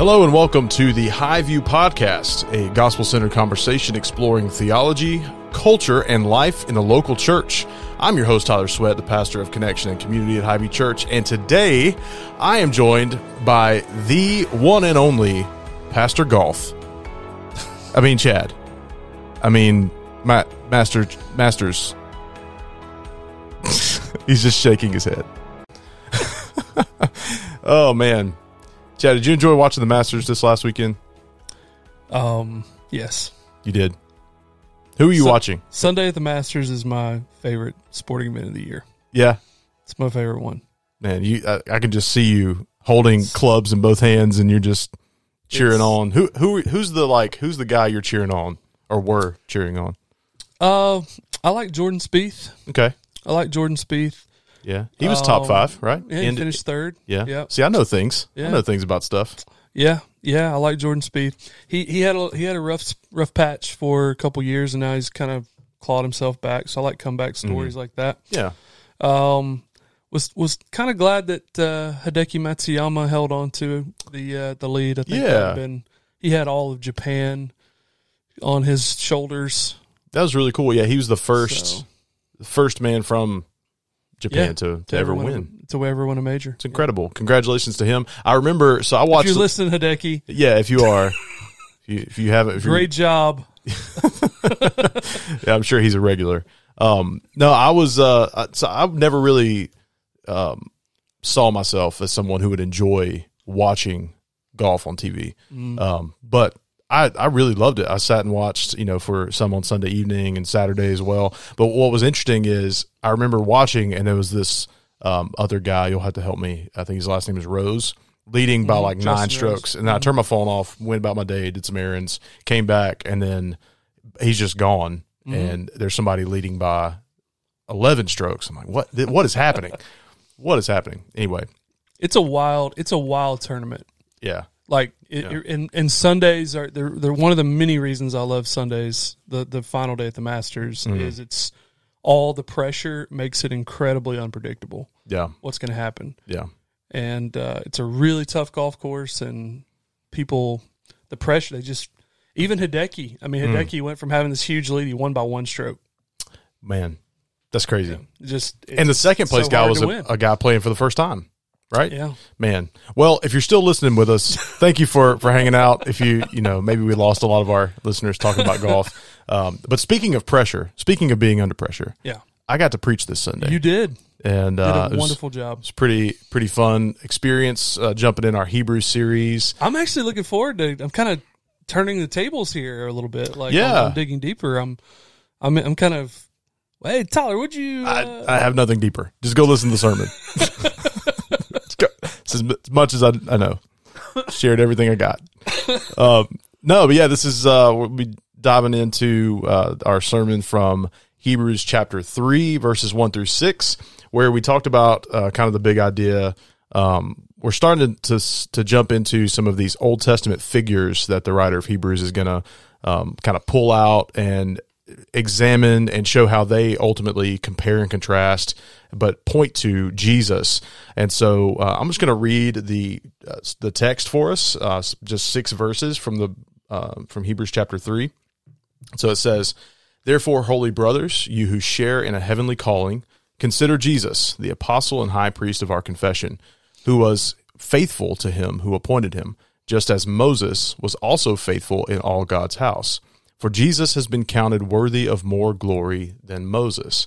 Hello and welcome to the HighView Podcast, a gospel centered conversation exploring theology, culture, and life in the local church. I'm your host, Tyler Sweat, the pastor of Connection and Community at HighView Church, and today I am joined by the one and only Pastor Golf. I mean, Chad. I mean, Ma- Master Masters. He's just shaking his head. oh man, Chad, did you enjoy watching the Masters this last weekend? Um, yes. You did. Who are you watching? Sunday at the Masters is my favorite sporting event of the year. Yeah, It's my favorite one. man, you. I, I can just see you holding clubs in both hands, and you're just cheering It's- on. Who who who's the like? Who's the guy you're cheering on or were cheering on? Uh, I like Jordan Spieth. Okay, I like Jordan Spieth. Yeah, he was top Um, five, right? Yeah, he And- finished third. yeah, yeah, See, I know things. I know things about stuff. yeah, yeah. I like Jordan Spieth. He he had a he had a rough rough patch for a couple years, and now he's kind of clawed himself back. So I like comeback Mm-hmm. stories like that. Yeah, Um, was was kind of glad that uh, Hideki Matsuyama held on to the uh, the lead. I think Yeah. been he had all of Japan on his shoulders. that was really cool. Yeah, he was the first So, the first man from Japan Yeah, to, to ever win win. to ever win a major. It's incredible. Congratulations to him. I remember. So I If watched. you listen, Hideki, yeah, if you are, if you, if you haven't, if great job. yeah, I'm sure he's a regular. Um, no, I was. Uh, so I've never really um, saw myself as someone who would enjoy watching golf on TV. Um, but I, I really loved it. I sat and watched, you know, for some on Sunday evening and Saturday as well. But what was interesting is I remember watching, and there was this um, other guy. You'll have to help me. I think his last name is Rose. Leading by like Justin nine Rose. strokes, and I turned my phone off, went about my day, did some errands, came back, and then he's just gone and there's somebody leading by 11 strokes i'm like what th- what is happening what is happening anyway It's a wild. It's a wild tournament. yeah Like it, and and Sundays are they're they're one of the many reasons I love Sundays. The the final day at the Masters Mm-hmm. is it's all the pressure makes it incredibly unpredictable. yeah What's going to happen? yeah and uh, it's a really tough golf course and people the pressure they just even Hideki I mean Hideki went from having this huge lead he won by one stroke man that's crazy just and the second place so guy was a, a guy playing for the first time right? Yeah. Man. Well if you're still listening with us thank you for for hanging out. If you you know maybe we lost a lot of our listeners talking about golf. Um, but speaking of pressure speaking of being under pressure yeah. I got to preach this sunday. You did. And did uh, a it was- wonderful job. It's pretty pretty fun experience uh, jumping in our Hebrew series. I'm actually looking forward to I'm kind of turning the tables here a little bit. Like Yeah. I'm, I'm digging deeper. I'm I'm I'm kind of hey Tyler would you uh, I, I have nothing deeper. Just go listen to the sermon. It's as, as much as I, I know. Shared everything I got. Um, no, but yeah, this is uh, we'll be diving into uh, our sermon from Hebrews chapter three, verses one through six, where we talked about uh, kind of the big idea. Um, we're starting to, to to jump into some of these Old Testament figures that the writer of Hebrews is going to um, kind of pull out and examine and show how they ultimately compare and contrast, but point to Jesus. And so uh, I'm just going to read the uh, the text for us, uh, just six verses from the uh, from Hebrews chapter three. So it says, "Therefore, holy brothers, you who share in a heavenly calling, consider Jesus, the apostle and high priest of our confession, who was faithful to him who appointed him, just as Moses was also faithful in all God's house." For Jesus has been counted worthy of more glory than Moses,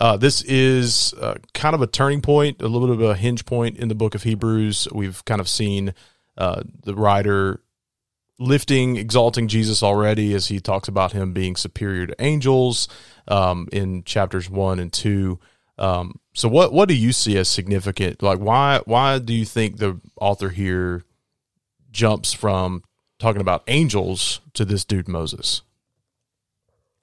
uh, this is uh, kind of a turning point, a little bit of a hinge point in the book of Hebrews. We've kind of seen uh, the writer lifting, exalting Jesus already as he talks about him being superior to angels um, in chapters one and two. Um, so, what what do you see as significant? Like, why why do you think the author here jumps from talking about angels to this dude Moses?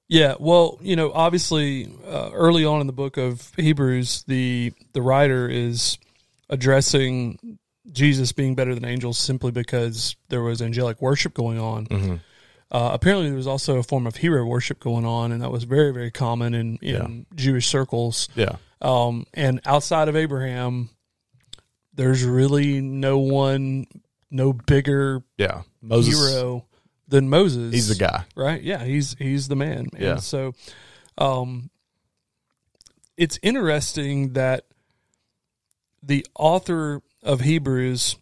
Yeah, well, you know, obviously, uh, early on in the book of Hebrews, the the writer is addressing Jesus being better than angels simply because there was angelic worship going on. Mm-hmm. Uh, apparently, there was also a form of hero worship going on, and that was very, very common in, in Jewish circles. Yeah. Um, and outside of Abraham, there's really no one, no bigger Yeah. Moses. hero than Moses. He's the guy. right? Yeah, he's he's the man. Yeah. And so, um, it's interesting that the author of Hebrews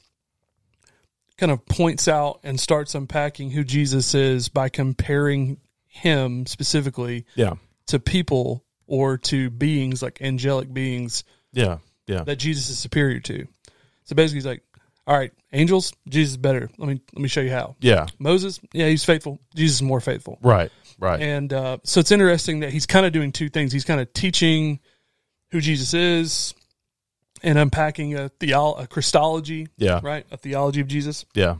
kind of points out and starts unpacking who Jesus is by comparing him specifically Yeah. to people or to beings like angelic beings Yeah. Yeah. that Jesus is superior to. So basically, he's like, "All right, angels, Jesus is better. Let me let me show you how." Yeah. Moses, yeah, he's faithful. Jesus is more faithful. Right. Right. And uh, so it's interesting that he's kind of doing two things. He's kind of teaching who Jesus is and unpacking a, theolo- a Christology, yeah. right? A theology of Jesus. Yeah.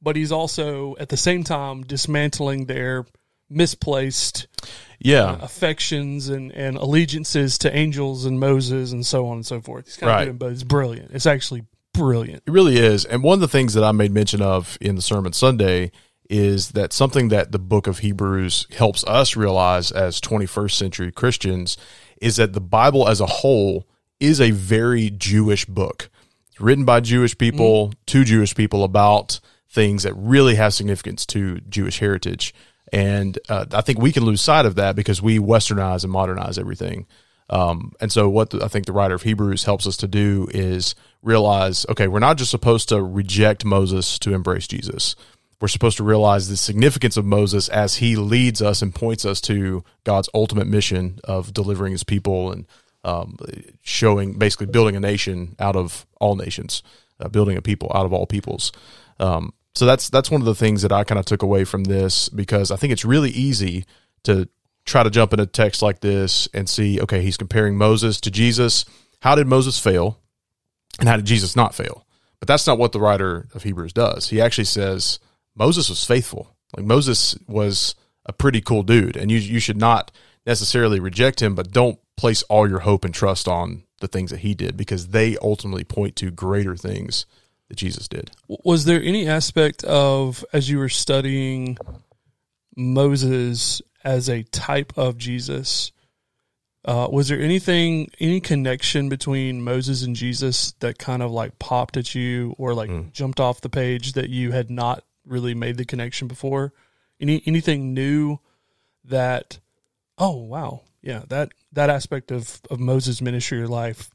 But he's also, at the same time, dismantling their misplaced Yeah. affections and, and allegiances to angels and Moses and so on and so forth. He's kind Right. of doing both. It's brilliant. It's actually brilliant. It really is. And one of the things that I made mention of in the sermon Sunday is that something that the book of Hebrews helps us realize as 21st century Christians is that the Bible as a whole is a very Jewish book. It's written by Jewish people to Jewish people about things that really have significance to Jewish heritage. And uh, I think we can lose sight of that because we westernize and modernize everything. Um, and so, what the, I think the writer of Hebrews helps us to do is realize okay, we're not just supposed to reject Moses to embrace Jesus. We're supposed to realize the significance of Moses as he leads us and points us to God's ultimate mission of delivering his people and um, showing, basically, building a nation out of all nations, uh, building a people out of all peoples. Um, so that's that's one of the things that I kind of took away from this because I think it's really easy to try to jump in a text like this and see, okay, he's comparing Moses to Jesus. How did Moses fail? And how did Jesus not fail? But that's not what the writer of Hebrews does. He actually says Moses was faithful. Like Moses was a pretty cool dude, and you you should not necessarily reject him, but don't place all your hope and trust on the things that he did because they ultimately point to greater things that Jesus did. Was there any aspect of, as you were studying Moses as a type of Jesus, uh, was there anything, any connection between Moses and Jesus that kind of like popped at you or like jumped off the page that you had not really made the connection before? Any anything new that, oh wow, yeah, that that aspect of of Moses' ministry or life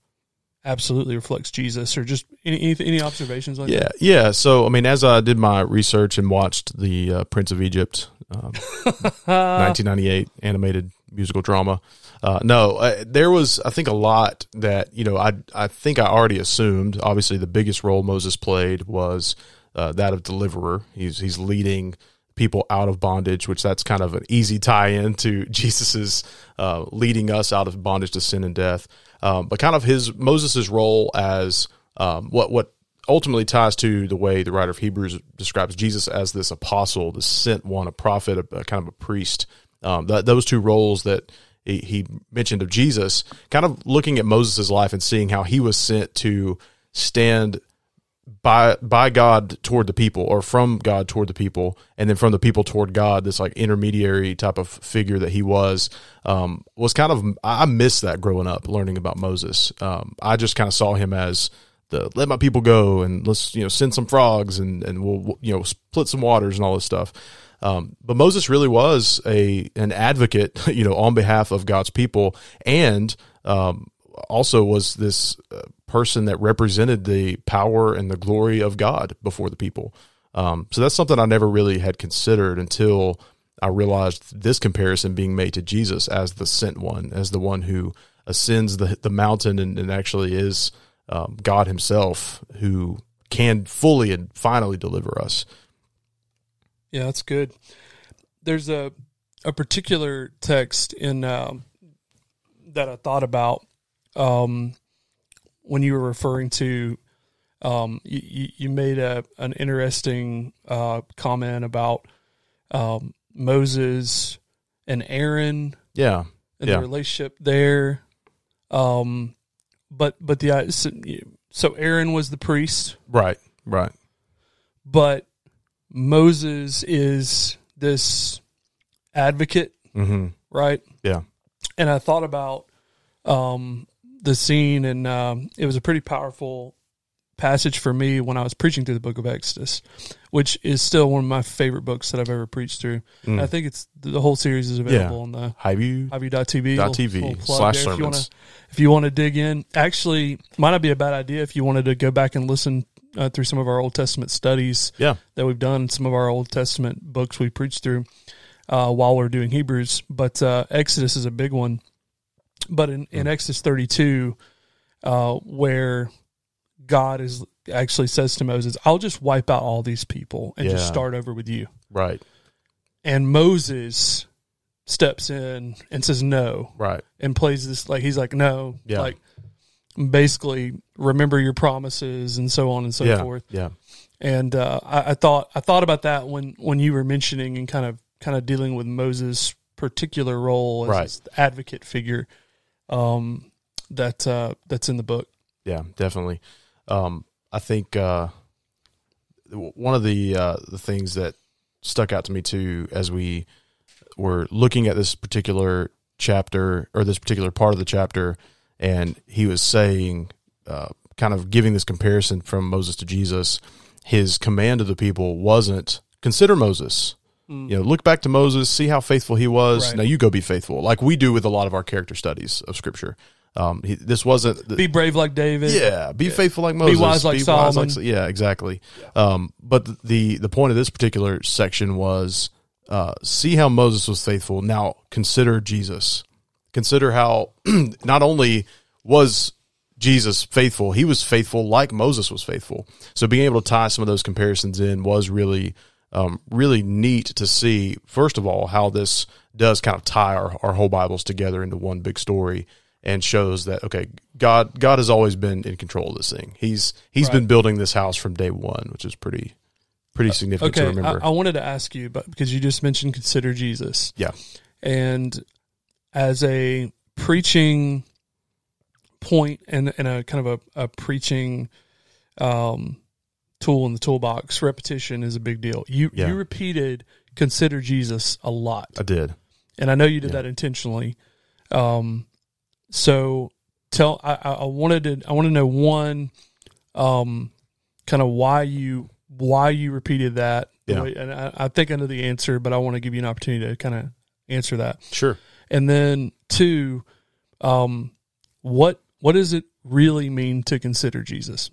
absolutely reflects Jesus, or just any any, any observations like that. Yeah, yeah. So I mean, as I did my research and watched the uh, Prince of Egypt, um, 1998 animated musical drama. Uh, no, uh, there was I think a lot that you know I I think I already assumed. Obviously, the biggest role Moses played was uh, that of deliverer. He's he's leading people out of bondage, which that's kind of an easy tie-in to Jesus's uh, leading us out of bondage to sin and death. Um, but kind of his Moses's role as um, what what ultimately ties to the way the writer of Hebrews describes Jesus as this apostle, the sent one, a prophet, a, a kind of a priest. Um, th- those two roles that he, he mentioned of Jesus, kind of looking at Moses' life and seeing how he was sent to stand by by God toward the people, or from God toward the people, and then from the people toward God. This like intermediary type of figure that he was um, was kind of I missed that growing up, learning about Moses. Um, I just kind of saw him as the let my people go and let's you know send some frogs and and we'll you know split some waters and all this stuff. Um, but Moses really was a an advocate, you know, on behalf of God's people, and um, also was this uh, person that represented the power and the glory of God before the people. Um, so that's something I never really had considered until I realized this comparison being made to Jesus as the sent one, as the one who ascends the the mountain and, and actually is um, God Himself who can fully and finally deliver us. Yeah, that's good. There's a a particular text in um, that I thought about um, when you were referring to. Um, you, you made a an interesting uh, comment about um, Moses and Aaron Yeah. and Yeah. the relationship there. Um, but but the uh, so, so Aaron was the priest, Right. Right. but Moses is this advocate, Mm-hmm. right? Yeah. And I thought about um, the scene, and um, it was a pretty powerful passage for me when I was preaching through the book of Exodus, which is still one of my favorite books that I've ever preached through. Mm. I think it's the whole series is available on the? Ivy.tv. Dot TV slash there if you wanna- sermons. if you want to dig in. Actually, might not be a bad idea if you wanted to go back and listen uh, through some of our Old Testament studies Yeah. that we've done, some of our Old Testament books we preached through uh, while we're doing Hebrews. But uh, Exodus is a big one. But in, in Exodus 32, uh, where God is actually says to Moses, "I'll just wipe out all these people and just start over with you." Right. And Moses steps in and says, "No," Right. and plays this like he's like no Yeah. like basically remember your promises and so on and so yeah. forth Yeah. and uh, I, I thought i thought about that when when you were mentioning and kind of kind of dealing with moses particular role as Right. this advocate figure um that uh that's in the book Yeah, definitely. Um, I think uh, one of the uh, the things that stuck out to me too as we were looking at this particular chapter or this particular part of the chapter, and he was saying, uh, kind of giving this comparison from Moses to Jesus. His command to the people wasn't consider Moses. You know, look back to Moses, see how faithful he was. Right. Now you go be faithful, like we do with a lot of our character studies of Scripture. Um, he, this wasn't the, be brave like david yeah, be faithful like Moses. wise like Solomon. yeah, exactly. Um, but the the point of this particular section was uh, see how Moses was faithful. Now consider Jesus. Consider how not only was Jesus faithful, he was faithful like Moses was faithful. So being able to tie some of those comparisons in was really um, really neat to see. First of all, how this does kind of tie our, our whole Bibles together into one big story and shows that okay, God God has always been in control of this thing. He's he's Right. been building this house from day one, which is pretty pretty significant to okay I, remember. I wanted to ask you but because you just mentioned consider jesus yeah, and as a preaching point and, and a kind of a, a preaching um, tool in the toolbox, repetition is a big deal. You Yeah. you repeated consider Jesus a lot, I did. and I know you did Yeah. that intentionally. Um, so tell I, I wanted to I want to know one, um, kind of why you why you repeated that. Yeah. way- and I, I think I know the answer, but I want to give you an opportunity to kind of answer that. Sure. And then two, um, what what does it really mean to consider Jesus?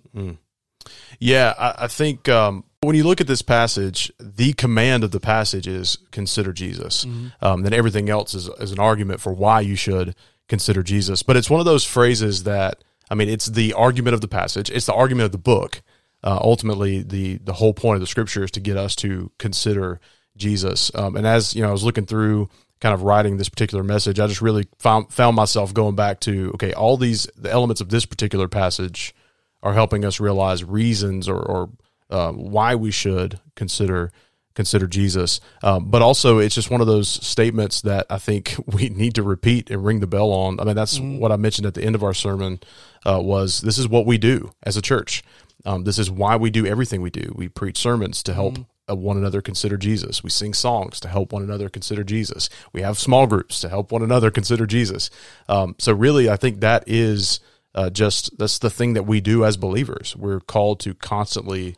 Yeah, I, I think um, when you look at this passage, the command of the passage is consider Jesus. Um, then everything else is, is an argument for why you should consider Jesus. But it's one of those phrases that, I mean, it's the argument of the passage, it's the argument of the book. Uh, ultimately, the the whole point of the scripture is to get us to consider Jesus. Um, and as you know, I was looking through kind of writing this particular message, I just really found found myself going back to okay, all these the elements of this particular passage are helping us realize reasons or, or uh, why we should consider consider Jesus. Um, but also, it's just one of those statements that I think we need to repeat and ring the bell on. I mean, that's what I mentioned at the end of our sermon. Uh, was this is what we do as a church? Um, this is why we do everything we do. We preach sermons to help uh, one another consider Jesus. We sing songs to help one another consider Jesus. We have small groups to help one another consider Jesus. Um, so really, I think that is uh, just that's the thing that we do as believers. We're called to constantly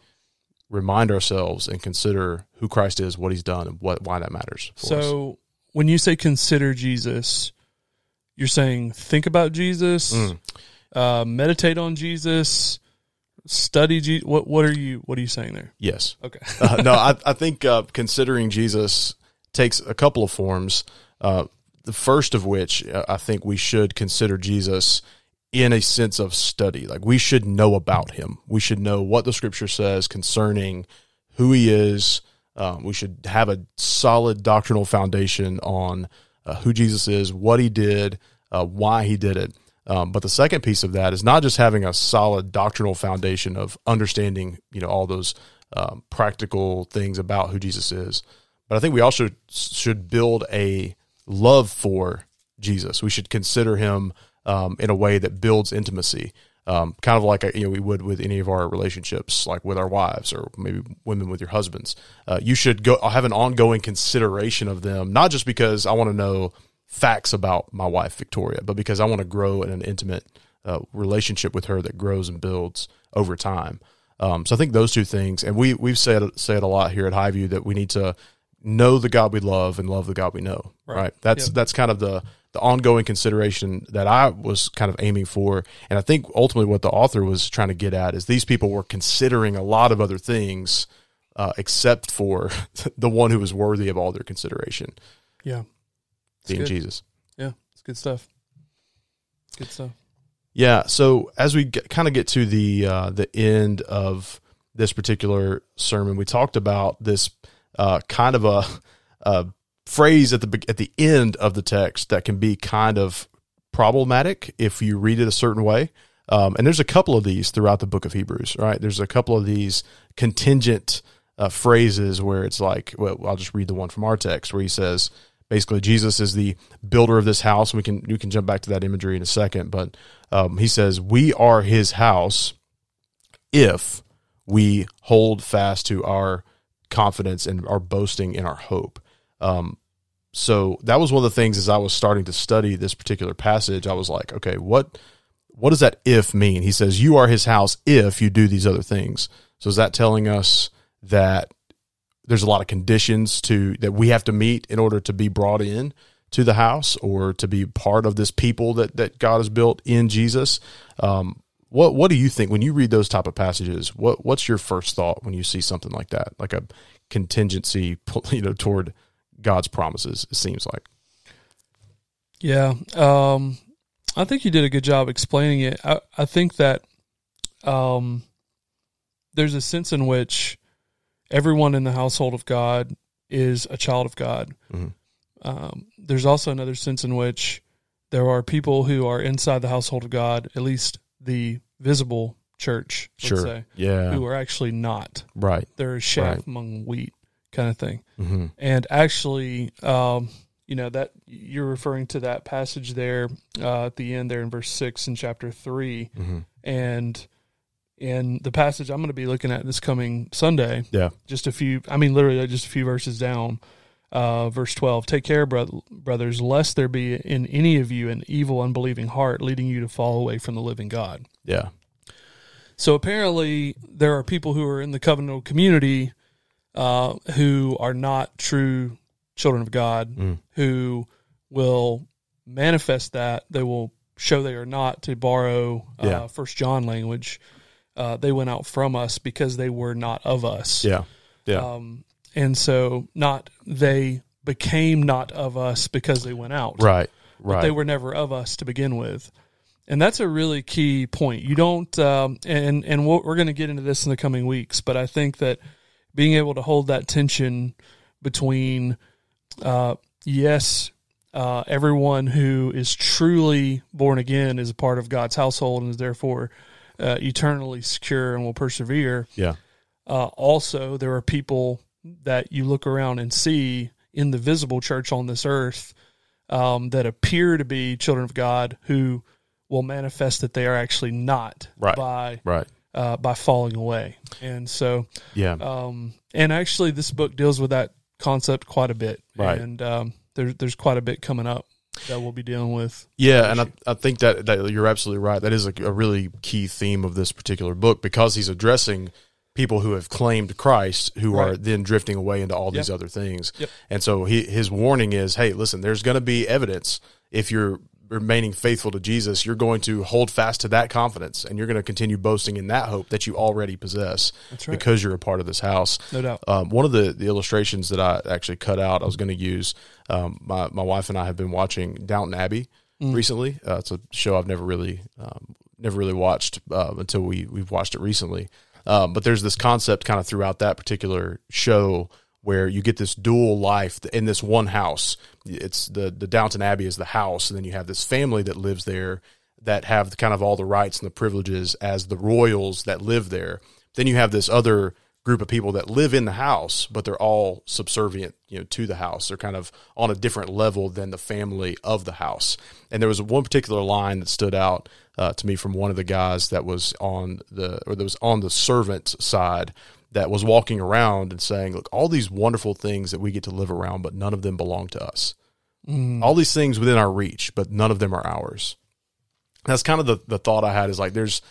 remind ourselves and consider who Christ is, what He's done, and what why that matters. For us. So when you say consider Jesus, you're saying think about Jesus, Mm. uh, meditate on Jesus, study Jesus. What what are you what are you saying there? yes, Okay. uh, no, I, I think uh, considering Jesus takes a couple of forms. Uh, the first of which uh, I think we should consider Jesus in a sense of study. Like we should know about him. We should know what the scripture says concerning who he is. Um, we should have a solid doctrinal foundation on uh, who Jesus is, what he did, uh, why he did it. Um, but the second piece of that is not just having a solid doctrinal foundation of understanding, you know, all those um, practical things about who Jesus is, but I think we also should build a love for Jesus. We should consider him um, in a way that builds intimacy, um, kind of like you know we would with any of our relationships, like with our wives or maybe women with your husbands. Uh, you should go have an ongoing consideration of them, not just because I want to know facts about my wife Victoria, but because I want to grow in an intimate uh, relationship with her that grows and builds over time. Um, so I think those two things, and we we've said said a lot here at Highview that we need to know the God we love and love the God we know. Right. right? That's that's kind of the the ongoing consideration that I was kind of aiming for, and I think ultimately what the author was trying to get at is these people were considering a lot of other things uh, except for the one who was worthy of all their consideration. Yeah, being good. Jesus. Yeah, it's good stuff. Good stuff. Yeah. So as we get, kind of get to the uh, the end of this particular sermon, we talked about this uh, kind of a, a, phrase at the at the end of the text that can be kind of problematic if you read it a certain way. Um, and there's a couple of these throughout the book of Hebrews, right? There's a couple of these contingent uh, phrases where it's like, well, I'll just read the one from our text where he says, basically Jesus is the builder of this house. We can we can jump back to that imagery in a second, but um, he says we are His house if we hold fast to our confidence and our boasting in our hope. Um, so that was one of the things as I was starting to study this particular passage. I was like, okay, what what does that if mean? He says you are His house if you do these other things. So is that telling us that there's a lot of conditions to that we have to meet in order to be brought in to the house or to be part of this people that that God has built in Jesus. Um, what what do you think when you read those type of passages? What what's your first thought when you see something like that, like a contingency, you know, toward God's promises? It seems like. Yeah, um, I think you did a good job explaining it. I, I think that um, there's a sense in which everyone in the household of God is a child of God. Mm-hmm. Um, there's also another sense in which there are people who are inside the household of God, at least the visible church, sure. say, yeah, who are actually not. Right. They're a chaff right. among wheat kind of thing. Mm-hmm. And actually, um, you know, that you're referring to that passage there uh, at the end there in verse six in chapter 3 mm-hmm. And in the passage I'm going to be looking at this coming Sunday. Yeah. Just a few, I mean, literally just a few verses down. Uh, verse 12 Take care, bro- brothers, lest there be in any of you an evil, unbelieving heart leading you to fall away from the living God. Yeah. So apparently, there are people who are in the covenantal community uh, who are not true children of God, mm. who will manifest that. They will show they are not, to borrow uh, First John language uh, they went out from us because they were not of us. Yeah. Yeah. Um, and so not they became not of us because they went out. Right. Right. But they were never of us to begin with. And that's a really key point. You don't, um, and and we're going to get into this in the coming weeks, but I think that being able to hold that tension between, uh, yes, uh, everyone who is truly born again is a part of God's household and is therefore uh, eternally secure and will persevere. Yeah. Uh, also, there are people that you look around and see in the visible church on this earth um, that appear to be children of God who will manifest that they are actually not right. by right. Uh, by falling away. And so, yeah. Um, and actually, this book deals with that concept quite a bit. Right. And um, there's there's quite a bit coming up that we'll be dealing with. Yeah, and I, I think that, that you're absolutely right. That is a, a, really key theme of this particular book because he's addressing people who have claimed Christ who right. are then drifting away into all these yep. other things. Yep. And so he, his warning is, hey, listen, there's going to be evidence if you're remaining faithful to Jesus, you're going to hold fast to that confidence and you're going to continue boasting in that hope that you already possess right. because you're a part of this house. No doubt. Um, one of the, the illustrations that I actually cut out, I was going to use, um, my, my wife and I have been watching Downton Abbey mm. recently. Uh, it's a show I've never really, um, never really watched uh, until we, we've watched it recently. Um, but there's this concept kind of throughout that particular show where you get this dual life in this one house. It's the the Downton Abbey is the house, and then you have this family that lives there that have kind of all the rights and the privileges as the royals that live there. Then you have this other group of people that live in the house, but they're all subservient, you know, to the house. They're kind of on a different level than the family of the house. And there was one particular line that stood out uh, to me from one of the guys that was on the or that was on the servant side that was walking around and saying, "Look, all these wonderful things that we get to live around, but none of them belong to us. Mm. All these things within our reach, but none of them are ours." That's kind of the the thought I had is like there's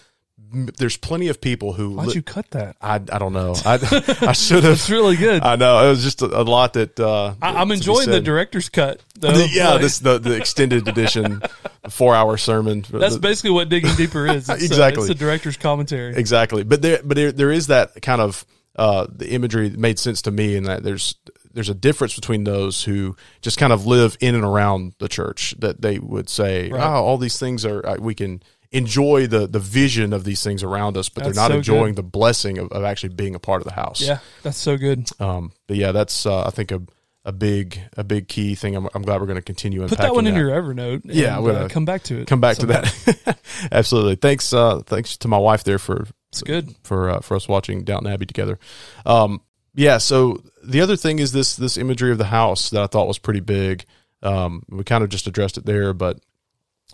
there's plenty of people who Why'd li- you cut that? I, I don't know. I, I should have. It's really good. I, I know it was just a, a lot that uh, I'm to be enjoying the director's cut. Though. The- yeah, this the the extended edition, four hour sermon. that's basically what digging deeper is. It's, uh, Exactly. it's the director's commentary. exactly. But there, but there, there is that kind of uh, the imagery made sense to me, in that there's there's a difference between those who just kind of live in and around the church that they would say, Right. "Oh, all these things are uh, we can." Enjoy the the vision of these things around us, but That's they're not so enjoying good. the blessing of, of actually being a part of the house. Yeah, that's so good. Um, but yeah, that's uh, I think a a big a big key thing. I'm, I'm glad we're going to continue Put that one in your Evernote. Yeah, I'm gonna uh, come back to it. come back to that. Absolutely. Thanks. Uh, thanks to my wife there for It's good. for uh, for us watching Downton Abbey together. Um, yeah. So the other thing is this this imagery of the house that I thought was pretty big. Um, we kind of just addressed it there, but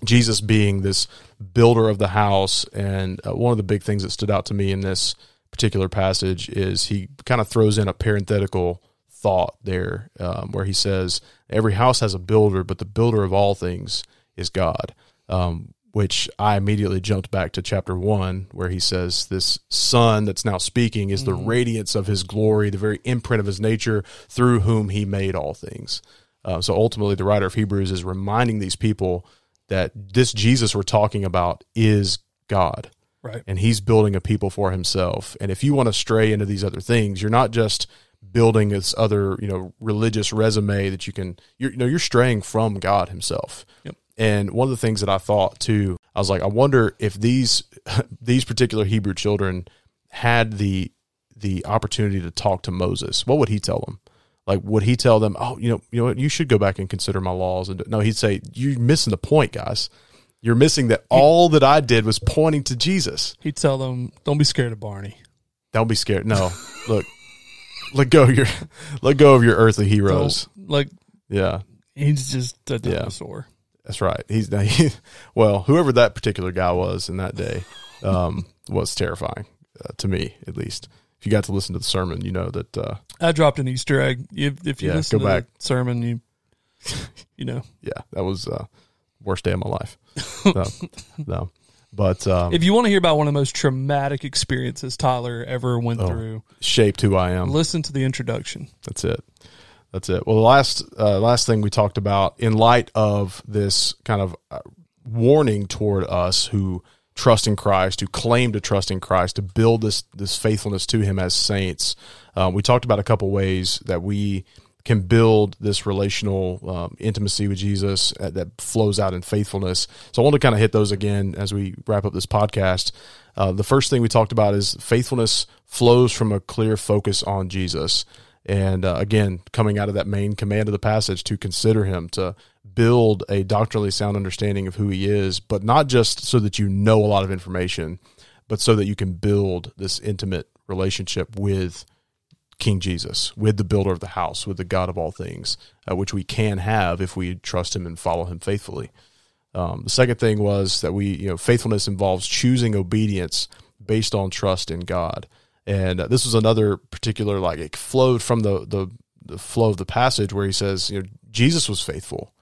Jesus being this builder of the house, and uh, one of the big things that stood out to me in this particular passage is he kind of throws in a parenthetical thought there, um, where he says, "Every house has a builder, but the builder of all things is God." Um, which I immediately jumped back to chapter one, where he says, This Son that's now speaking is the radiance of his glory, the very imprint of his nature, through whom he made all things. Uh, so ultimately, the writer of Hebrews is reminding these people that this Jesus we're talking about is God Right. and he's building a people for himself. And if you want to stray into these other things, you're not just building this other, you know, religious resume that you can you're you know, you're straying from God himself. Yep. And one of the things that I thought too, I was like, I wonder if these these particular Hebrew children had the the opportunity to talk to Moses, what would he tell them? Like, would he tell them, "Oh, you know, you know what? You should go back and consider my laws"? And no, he'd say, "You're missing the point, guys. You're missing that all that I did was pointing to Jesus. He'd tell them, "Don't be scared of Barney. Don't be scared. No, look, let go of your, let go of your earthly heroes. Don't- like Yeah, he's just a dinosaur." That's right. He's he, well, whoever that particular guy was in that day um, was terrifying uh, to me, at least. If you got to listen to the sermon, you know that. Uh, I dropped an Easter egg. If, if you Yeah, listen go to back. the sermon, you you know, yeah, that was uh, worst day of my life. no, no, but um, if you want to hear about one of the most traumatic experiences Tyler ever went Oh. through, shaped who I am. listen to the introduction. That's it. That's it. Well, the last uh, last thing we talked about in light of this kind of uh, warning toward us who trust in Christ, who claim to trust in Christ, to build this this faithfulness to Him as saints. Uh, we talked about a couple ways that we can build this relational um, intimacy with Jesus uh, that flows out in faithfulness. So I want to kind of hit those again as we wrap up this podcast. Uh, the first thing we talked about is faithfulness flows from a clear focus on Jesus. And uh, again, coming out of that main command of the passage to consider him, to build a doctrinally sound understanding of who he is, but not just so that you know a lot of information, but so that you can build this intimate relationship with King Jesus, with the builder of the house, with the God of all things, uh, which we can have if we trust him and follow him faithfully. Um, the second thing was that we, you know, faithfulness involves choosing obedience based on trust in God. And uh, this was another particular, like it flowed from the, the, the flow of the passage where he says, you know, Jesus was faithful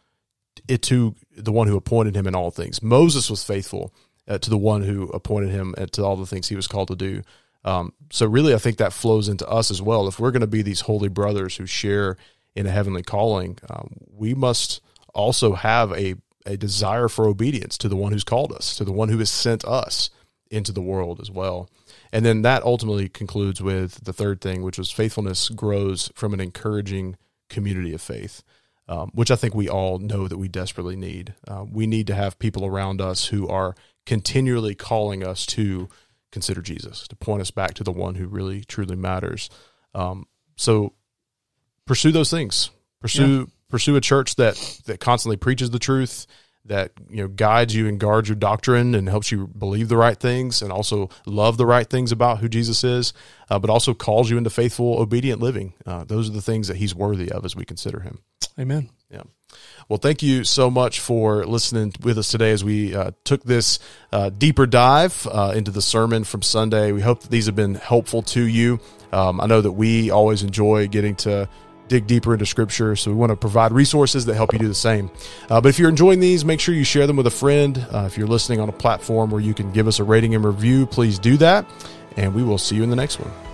it to the one who appointed him in all things. Moses was faithful uh, to the one who appointed him and to all the things he was called to do. Um, so really, I think that flows into us as well. If we're going to be these holy brothers who share in a heavenly calling, um, we must also have a a desire for obedience to the one who's called us, to the one who has sent us into the world as well. And then that ultimately concludes with the third thing, which was faithfulness grows from an encouraging community of faith um, which I think we all know that we desperately need. Uh, we need to have people around us who are continually calling us to consider Jesus, to point us back to the one who really truly matters. Um, so pursue those things. Pursue pursue a church that that constantly preaches the truth, that you know guides you and guards your doctrine and helps you believe the right things and also love the right things about who Jesus is, uh, but also calls you into faithful, obedient living. Uh, those are the things that He's worthy of as we consider Him. Amen. Yeah. Well, thank you so much for listening with us today as we uh, took this uh, deeper dive uh, into the sermon from Sunday. We hope that these have been helpful to you. Um, I know that we always enjoy getting to dig deeper into scripture. So we want to provide resources that help you do the same. Uh, but if you're enjoying these, make sure you share them with a friend. Uh, if you're listening on a platform where you can give us a rating and review, please do that. And we will see you in the next one.